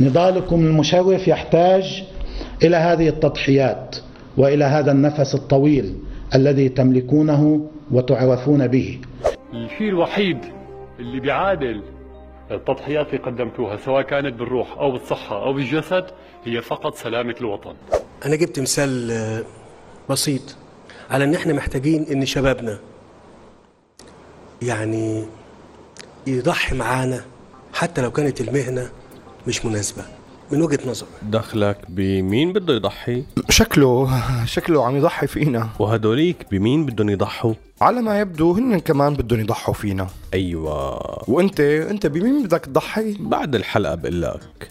نضالكم المشرف يحتاج إلى هذه التضحيات وإلى هذا النفس الطويل الذي تملكونه وتعرفون به. الشيء الوحيد اللي بيعادل التضحيات اللي قدمتوها سواء كانت بالروح أو بالصحة أو بالجسد هي فقط سلامة الوطن. أنا جبت مثال آه، بسيط على إن إحنا محتاجين إن شبابنا يعني يضحي معانا حتى لو كانت المهنة مش مناسبة. من وجهة نظر دخلك بمين بده يضحي؟ شكله شكله عم يضحي فينا. وهدوليك بمين بدهم يضحوا؟ على ما يبدو هن كمان بدهم يضحوا فينا. أيوه. وأنت أنت بمين بدك تضحي؟ بعد الحلقة بقول لك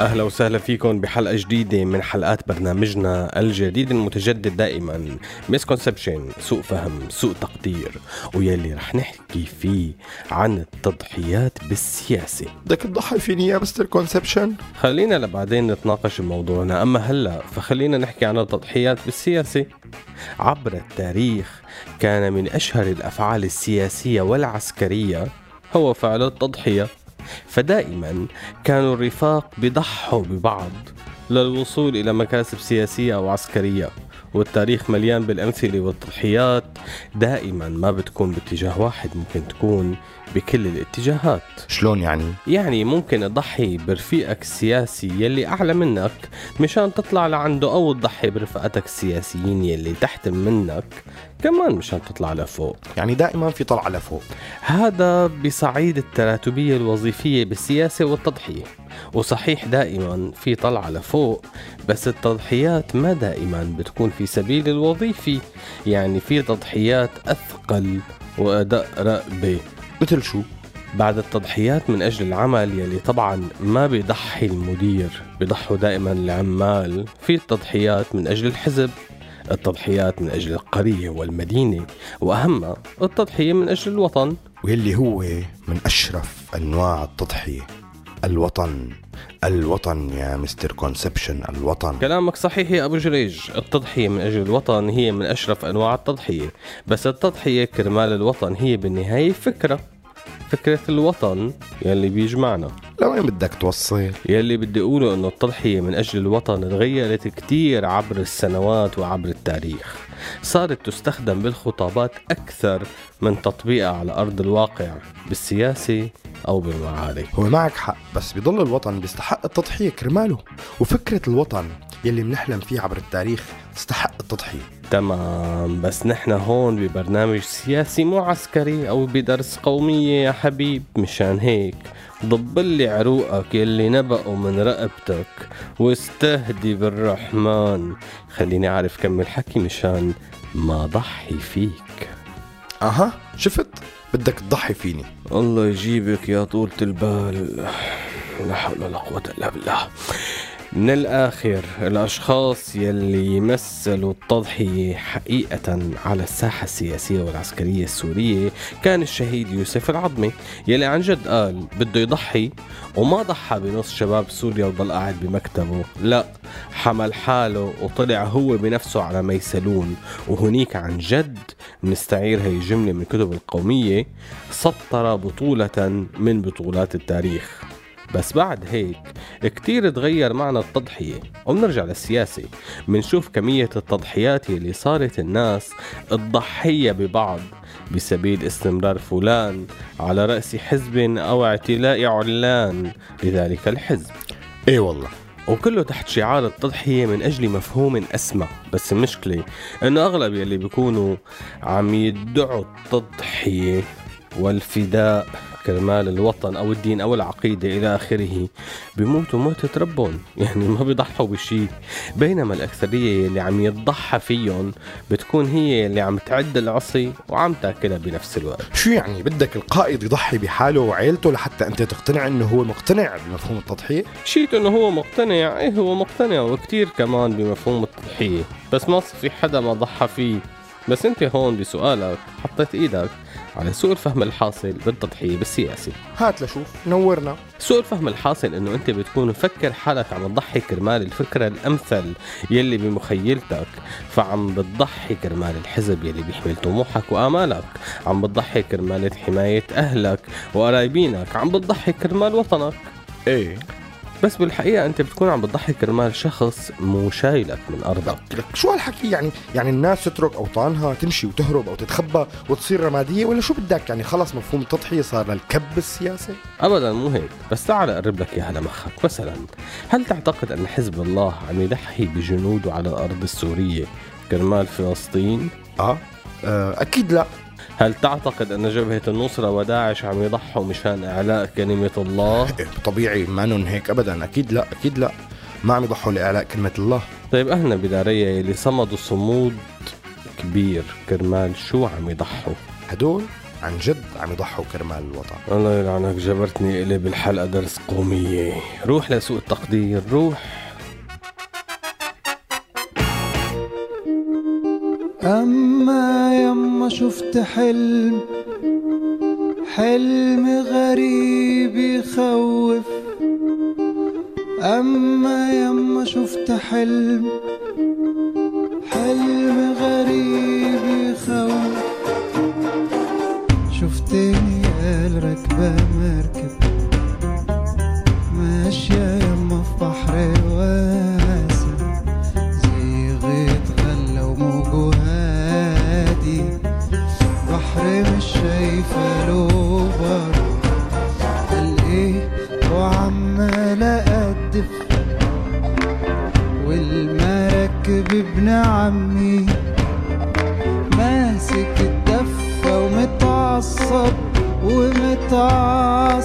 أهلا وسهلا فيكم بحلقة جديدة من حلقات برنامجنا الجديد المتجدد دائما. Misconception سوء فهم سوء تقدير. ويلي رح نحكي فيه عن التضحيات بالسياسة. بدك تضحي فيني يا Mister Conception خلينا لبعدين نتناقش بموضوعنا. أما هلأ فخلينا نحكي عن التضحيات بالسياسة. عبر التاريخ كان من أشهر الأفعال السياسية والعسكرية هو فعل التضحية. فدائما كانوا الرفاق بيضحوا ببعض للوصول إلى مكاسب سياسية أو عسكرية والتاريخ مليان بالأمثلة والتضحيات. دائما ما بتكون باتجاه واحد ممكن تكون بكل الاتجاهات. شلون يعني؟ يعني ممكن تضحي برفيقك السياسي يلي أعلى منك مشان تطلع لعنده أو تضحي برفقتك السياسيين يلي تحت منك كمان مشان تطلع لفوق. يعني دائما في طلعة لفوق هذا بصعيد التراتبية الوظيفية بالسياسة والتضحية. وصحيح دائما في طلعة لفوق بس التضحيات ما دائما بتكون في سبيل الوظيفي. يعني في تضحيات أثقل وأداء رقبة مثل شو؟ بعد التضحيات من أجل العمل يلي طبعا ما بيضحي المدير بيضحوا دائما العمال. في التضحيات من أجل الحزب التضحيات من أجل القرية والمدينة وأهمها التضحية من أجل الوطن. واللي هو من أشرف أنواع التضحية الوطن. الوطن يا Mister Conception الوطن. كلامك صحيح يا أبو جريج. التضحية من أجل الوطن هي من أشرف أنواع التضحية. بس التضحية كرمال الوطن هي بالنهاية فكرة. فكرة الوطن يلي بيجمعنا. لوين بدك توصل؟ يلي بدي أقوله إنه التضحية من أجل الوطن تغيرت كتير عبر السنوات وعبر التاريخ. صارت تستخدم بالخطابات أكثر من تطبيقها على أرض الواقع بالسياسة أو بالمعارك. هو معك حق بس بيضل الوطن بيستحق التضحية كرماله. وفكرة الوطن يلي بنحلم فيه عبر التاريخ تستحق التضحية. تمام بس نحن هون ببرنامج سياسي مو عسكري أو بدرس قومية يا حبيب مشان هيك. ضب لي عروقك يلي نبقوا من رقبتك واستهدي بالرحمن. خليني أعرف كم الحكي مشان ما ضحي فيك. أها شفت؟ بدك تضحي فيني. الله يجيبك يا طولة البال. لا حول ولا قوة إلا بالله. من الآخر الأشخاص يلي يمثلوا التضحية حقيقة على الساحة السياسية والعسكرية السورية كان الشهيد يوسف العظمي يلي عن جد قال بده يضحي وما ضحى بنص شباب سوريا وضل قاعد بمكتبه. لا حمل حاله وطلع هو بنفسه على ميسلون وهنيك عن جد نستعير هي الجملة من كتب القومية سطر بطولة من بطولات التاريخ. بس بعد هيك كتير تغير معنى التضحية. وبنرجع للسياسة. منشوف كمية التضحيات اللي صارت الناس الضحية ببعض. بسبيل استمرار فلان على رأس حزب أو اعتلاء علان لذلك الحزب. إيه والله. وكله تحت شعار التضحية من أجل مفهوم أسمى. بس المشكلة إنه أغلب يلي بيكونوا عم يدعوا التضحية والفداء كرمال الوطن أو الدين أو العقيدة إلى آخره. بيموتوا موتة ربهم يعني ما بيضحوا بشيء بينما الأكثرية اللي عم يتضحى فيهم بتكون هي اللي عم تعد العصي وعم تاكلها بنفس الوقت. شو يعني بدك القائد يضحي بحاله وعيلته لحتى أنت تقتنع إنه هو مقتنع بمفهوم التضحية؟ شيت إنه هو مقتنع. إيه هو مقتنع وكتير كمان بمفهوم التضحية. بس ما في حدا ما ضحى فيه. بس أنت هون بسؤالك حطيت إيدك. على سوء الفهم الحاصل بالتضحية بالسياسة. هات لشوف نورنا. سوء الفهم الحاصل إنه أنت بتكون مفكر حالك عم تضحي كرمال الفكرة الأمثل يلي بمخيلتك فعم بتضحي كرمال الحزب يلي بيحمل طموحك وآمالك عم بتضحي كرمال حماية أهلك وقرايبينك عم بتضحي كرمال وطنك. إيه. بس بالحقيقة أنت بتكون عم بتضحي كرمال شخص مو شايلك من أرضك. لك شو هالحكي؟ يعني يعني الناس تترك أوطانها تمشي وتهرب أو تتخبى وتصير رمادية ولا شو بدك؟ يعني خلص مفهوم التضحية صار للكب السياسي؟ أبدا مو هيك. بس تعال أقرب لك إياها لمخك. مثلا هل تعتقد أن حزب الله عم يضحي بجنوده على الأرض السورية كرمال فلسطين؟ آه, آه أكيد لا. هل تعتقد أن جبهة النصرة وداعش عم يضحوا مشان إعلاء كلمة الله؟ إيه، طبيعي ما هيك ابدا. أكيد لا أكيد لا. ما عم يضحوا لإعلاء كلمة الله. طيب أهلنا بدارية اللي صمدوا صمود كبير كرمال شو عم يضحوا؟ هدول عن جد عم يضحوا كرمال الوطن. الله يلعنك جبرتني إلي بالحلقة درس قومية. روح لسوق التقدير روح. أما شفت حلم حلم غريب يخوف. أما يما شفت حلم حلم عمي ماسك الدفة ومتعصب ومتعصب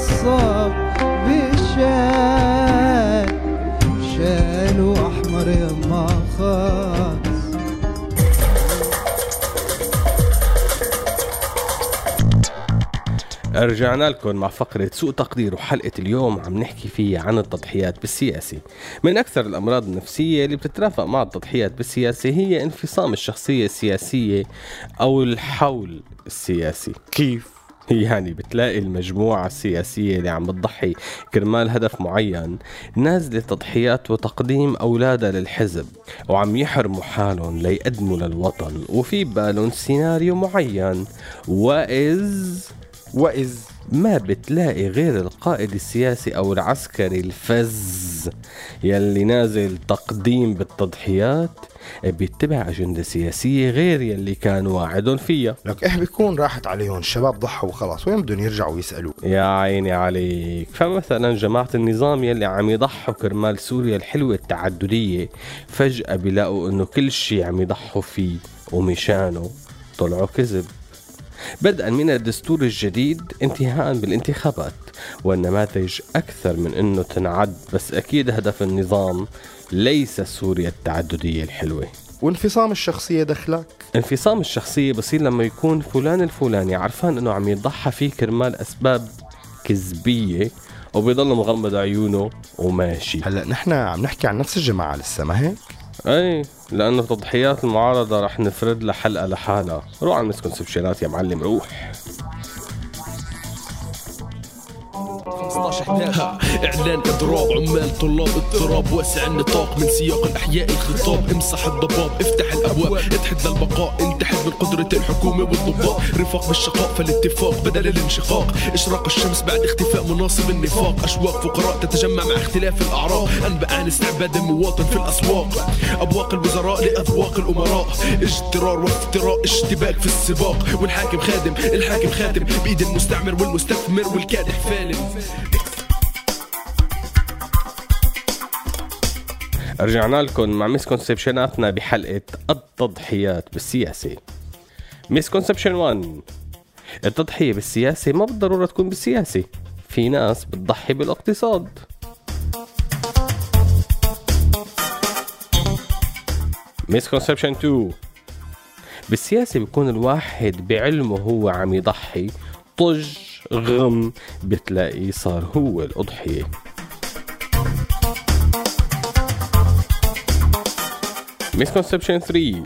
بشال. شاله أحمر يما خالص رجعنا لكم مع فقرة سوء تقدير وحلقة اليوم عم نحكي فيها عن التضحيات بالسياسة. من أكثر الأمراض النفسية اللي بتترافق مع التضحيات بالسياسة هي انفصام الشخصية السياسية أو الحول السياسي. كيف؟ يعني بتلاقي المجموعة السياسية اللي عم بتضحي كرمال هدف معين نازلة تضحيات وتقديم أولادها للحزب وعم يحرموا حالهم ليقدموا للوطن وفي بالهم سيناريو معين. وإذ ما بتلاقي غير القائد السياسي أو العسكري الفز يلي نازل تقديم بالتضحيات بيتبع أجندة سياسية غير يلي كان واعد فيها. لك إيه بيكون راحت عليهم؟ الشباب ضحوا وخلاص. وين بدهم يرجعوا يسألوا؟ يا عيني عليك. فمثلا جماعة النظام يلي عم يضحوا كرمال سوريا الحلوة التعددية فجأة بيلاقوا إنه كل شي عم يضحوا فيه ومشانه طلعوا كذب. بدءا من الدستور الجديد انتهاء بالانتخابات والنماذج أكثر من أنه تنعد بس أكيد هدف النظام ليس سوريا التعددية الحلوة. وانفصام الشخصية دخلك؟ انفصام الشخصية بصير لما يكون فلان الفلاني عرفان إنه عم يضحى فيه كرمال أسباب كذبية وبيضل مغمض عيونه وماشي. هلأ نحن عم نحكي عن نفس الجماعة لسه ما هيك؟ أي لأنه تضحيات المعارضة رح نفرد لها حلقة لحالها. روح على المسكونسبشنات يا معلم روح. اعلان أضراب عمال طلاب اضطراب واسع النطاق من سياق الأحياء الخطاب. امسح الضباب افتح الأبواب اتحد للبقاء انتحد من قدرة الحكومة والضباط. رفاق بالشقاء فالاتفاق بدل الانشقاق. إشراق الشمس بعد اختفاء مناصب النفاق. أشواق فقراء تتجمع مع اختلاف الأعراق. انباء عن استعباد المواطن في الأسواق. أبواق الوزراء لأذواق الأمراء. اجترار وافتراء اشتباك في السباق. والحاكم خادم الحاكم خاتم. بإيد المستعمر والمستثمر والكادح فالم. رجعنا لكم مع misconception اتنا بحلقة التضحيات بالسياسة. Misconception 1 التضحية بالسياسة ما بالضرورة تكون بالسياسة في ناس بتضحي بالاقتصاد. Misconception 2 بالسياسة بيكون الواحد بعلمه هو عم يضحي طج غم بتلاقي صار هو الأضحية. Misconception 3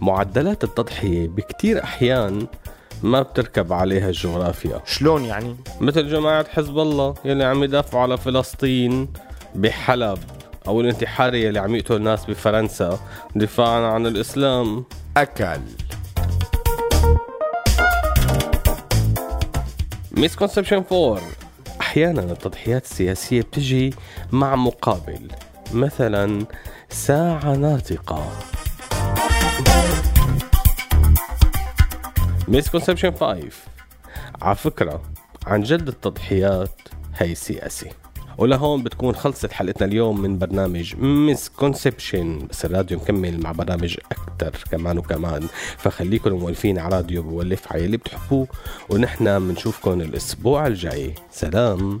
معدلات التضحية بكتير أحيان ما بتركب عليها الجغرافيا. شلون يعني؟ مثل جماعة حزب الله يلي عم يدافعوا على فلسطين بحلب أو الانتحارية اللي عم يقتل الناس بفرنسا دفاعا عن الإسلام. أكل. Misconception 4 أحيانا التضحيات السياسية بتجي مع مقابل. مثلا ساعة ناطقة. Misconception 5 على فكرة عن جد التضحيات هي سياسي ولهون بتكون خلصت حلقتنا اليوم من برنامج Misconception بس الراديو مكمل مع برامج أكتر كمان وكمان. فخليكم مولفين على راديو بولف على اللي بتحبوه. ونحن بنشوفكم الأسبوع الجاي. سلام.